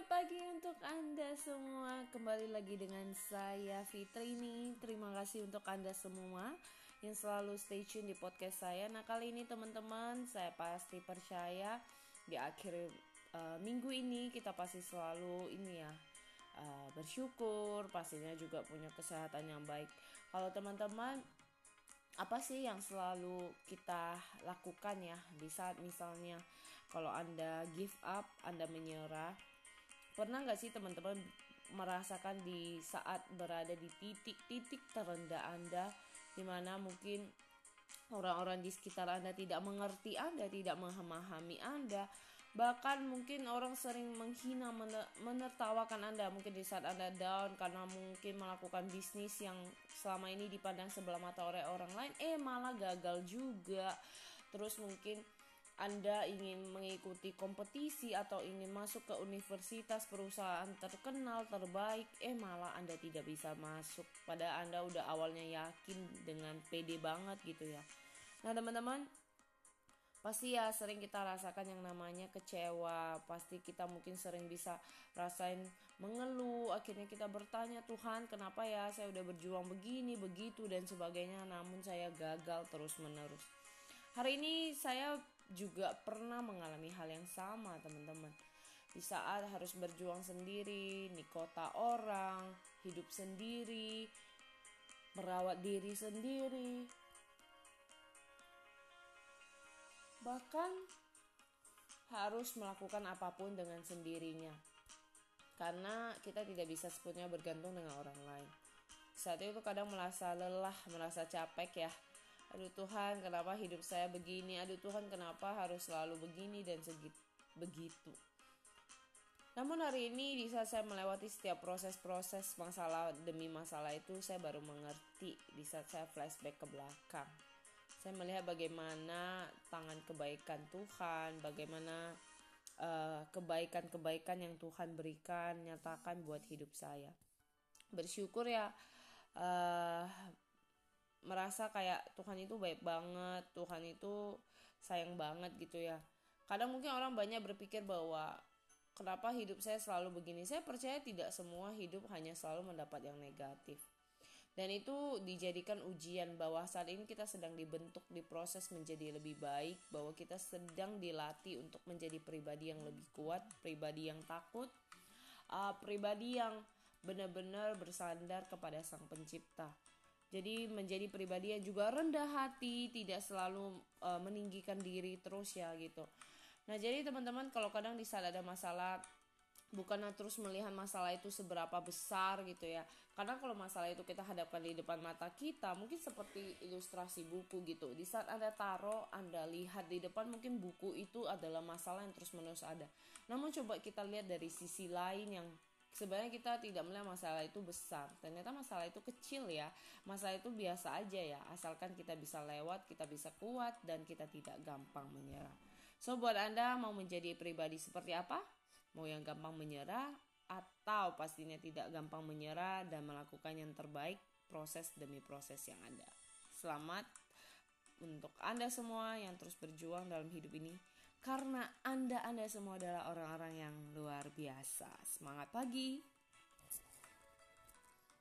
Selamat pagi untuk Anda semua. Kembali lagi dengan saya Fitri ini. Terima kasih untuk Anda semua yang selalu stay tune di podcast saya. Nah, kali ini teman-teman, saya pasti percaya di akhir uh, minggu ini kita pasti selalu ini ya uh, bersyukur, pastinya juga punya kesehatan yang baik. Kalau teman-teman apa sih yang selalu kita lakukan ya di saat misalnya kalau anda give up anda menyerah pernah nggak sih teman-teman merasakan di saat berada di titik-titik terendah anda di mana mungkin orang-orang di sekitar anda tidak mengerti anda tidak memahami anda Bahkan mungkin orang sering menghina, menertawakan Anda mungkin di saat Anda down karena mungkin melakukan bisnis yang selama ini dipandang sebelah mata oleh orang lain, eh malah gagal juga. Terus mungkin anda ingin mengikuti kompetisi atau ingin masuk ke universitas perusahaan terkenal terbaik, eh malah Anda tidak bisa masuk. Padahal Anda udah awalnya yakin dengan PD banget gitu ya. Nah teman-teman, pasti ya sering kita rasakan yang namanya kecewa pasti kita mungkin sering bisa rasain mengeluh akhirnya kita bertanya Tuhan kenapa ya saya udah berjuang begini begitu dan sebagainya namun saya gagal terus menerus hari ini saya juga pernah mengalami hal yang sama teman-teman. Di saat harus berjuang sendiri di kota orang hidup sendiri merawat diri sendiri. Bahkan harus melakukan apa pun dengan sendirinya. Karena kita tidak bisa sepenuhnya bergantung dengan orang lain. Saat itu kadang merasa lelah merasa capek ya aduh Tuhan kenapa hidup saya begini? Aduh Tuhan kenapa harus selalu begini dan segitu begitu? Namun hari ini di saat saya melewati setiap proses-proses masalah demi masalah itu saya baru mengerti di saat saya flashback ke belakang. Saya melihat bagaimana tangan kebaikan Tuhan, bagaimana eh, kebaikan-kebaikan yang Tuhan berikan nyatakan buat hidup saya. Bersyukur ya uh, merasa kayak Tuhan itu baik banget, Tuhan itu sayang banget gitu ya. Kadang mungkin orang banyak berpikir bahwa kenapa hidup saya selalu begini. Saya percaya tidak semua hidup hanya selalu mendapat yang negatif dan itu dijadikan ujian bahwa saat ini kita sedang dibentuk diproses menjadi lebih baik bahwa kita sedang dilatih untuk menjadi pribadi yang lebih kuat pribadi yang takut uh, pribadi yang benar-benar bersandar kepada sang pencipta jadi menjadi pribadi yang juga rendah hati tidak selalu uh, meninggikan diri terus ya gitu. Nah jadi teman-teman kalau kadang di saat ada masalah bukanlah terus melihat masalah itu seberapa besar gitu ya. Karena kalau masalah itu kita hadapkan di depan mata kita mungkin seperti ilustrasi buku gitu. Di saat anda taruh anda lihat di depan mungkin buku itu adalah masalah yang terus menerus ada. Namun coba kita lihat dari sisi lain yang sebenarnya kita tidak melihat masalah itu besar. Ternyata masalah itu kecil ya. Masalah itu biasa aja ya. Asalkan kita bisa lewat kita bisa kuat dan kita tidak gampang menyerah. So buat anda mau menjadi pribadi seperti apa? Mau yang gampang menyerah atau pastinya tidak gampang menyerah dan melakukan yang terbaik proses demi proses yang ada. Selamat untuk Anda semua yang terus berjuang dalam hidup ini karena Anda Anda semua adalah orang-orang yang luar biasa. Semangat pagi.